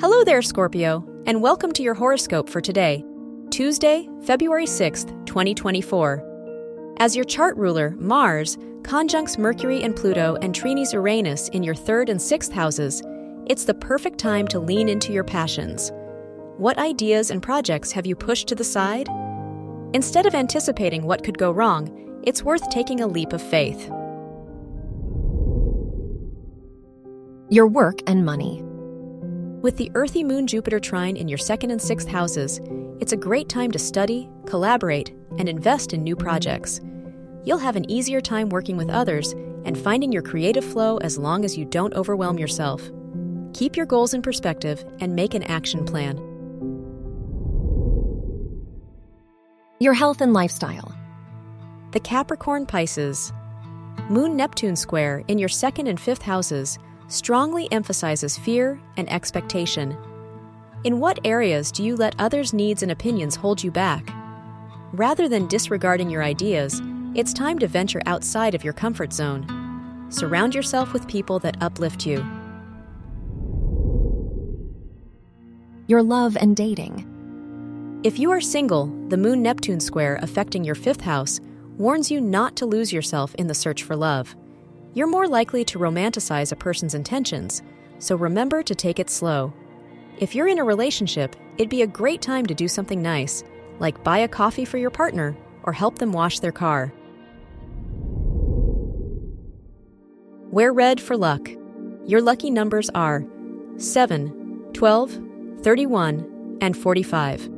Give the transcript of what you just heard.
Hello there, Scorpio, and welcome to your horoscope for today, Tuesday, February 6th, 2024. As your chart ruler, Mars, conjuncts Mercury and Pluto and trines Uranus in your third and sixth houses, it's the perfect time to lean into your passions. What ideas and projects have you pushed to the side? Instead of anticipating what could go wrong, it's worth taking a leap of faith. Your work and money. With the earthy moon Jupiter trine in your second and sixth houses, it's a great time to study, collaborate, and invest in new projects. You'll have an easier time working with others and finding your creative flow as long as you don't overwhelm yourself. Keep your goals in perspective and make an action plan. Your health and lifestyle. The Capricorn Pisces. Moon Neptune square in your second and fifth houses strongly emphasizes fear and expectation. In what areas do you let others' needs and opinions hold you back? Rather than disregarding your ideas, it's time to venture outside of your comfort zone. Surround yourself with people that uplift you. Your love and dating. If you are single, the Moon Neptune square affecting your fifth house warns you not to lose yourself in the search for love you're more likely to romanticize a person's intentions, so remember to take it slow. If you're in a relationship, it'd be a great time to do something nice, like buy a coffee for your partner or help them wash their car. Wear red for luck. Your lucky numbers are 7, 12, 31, and 45.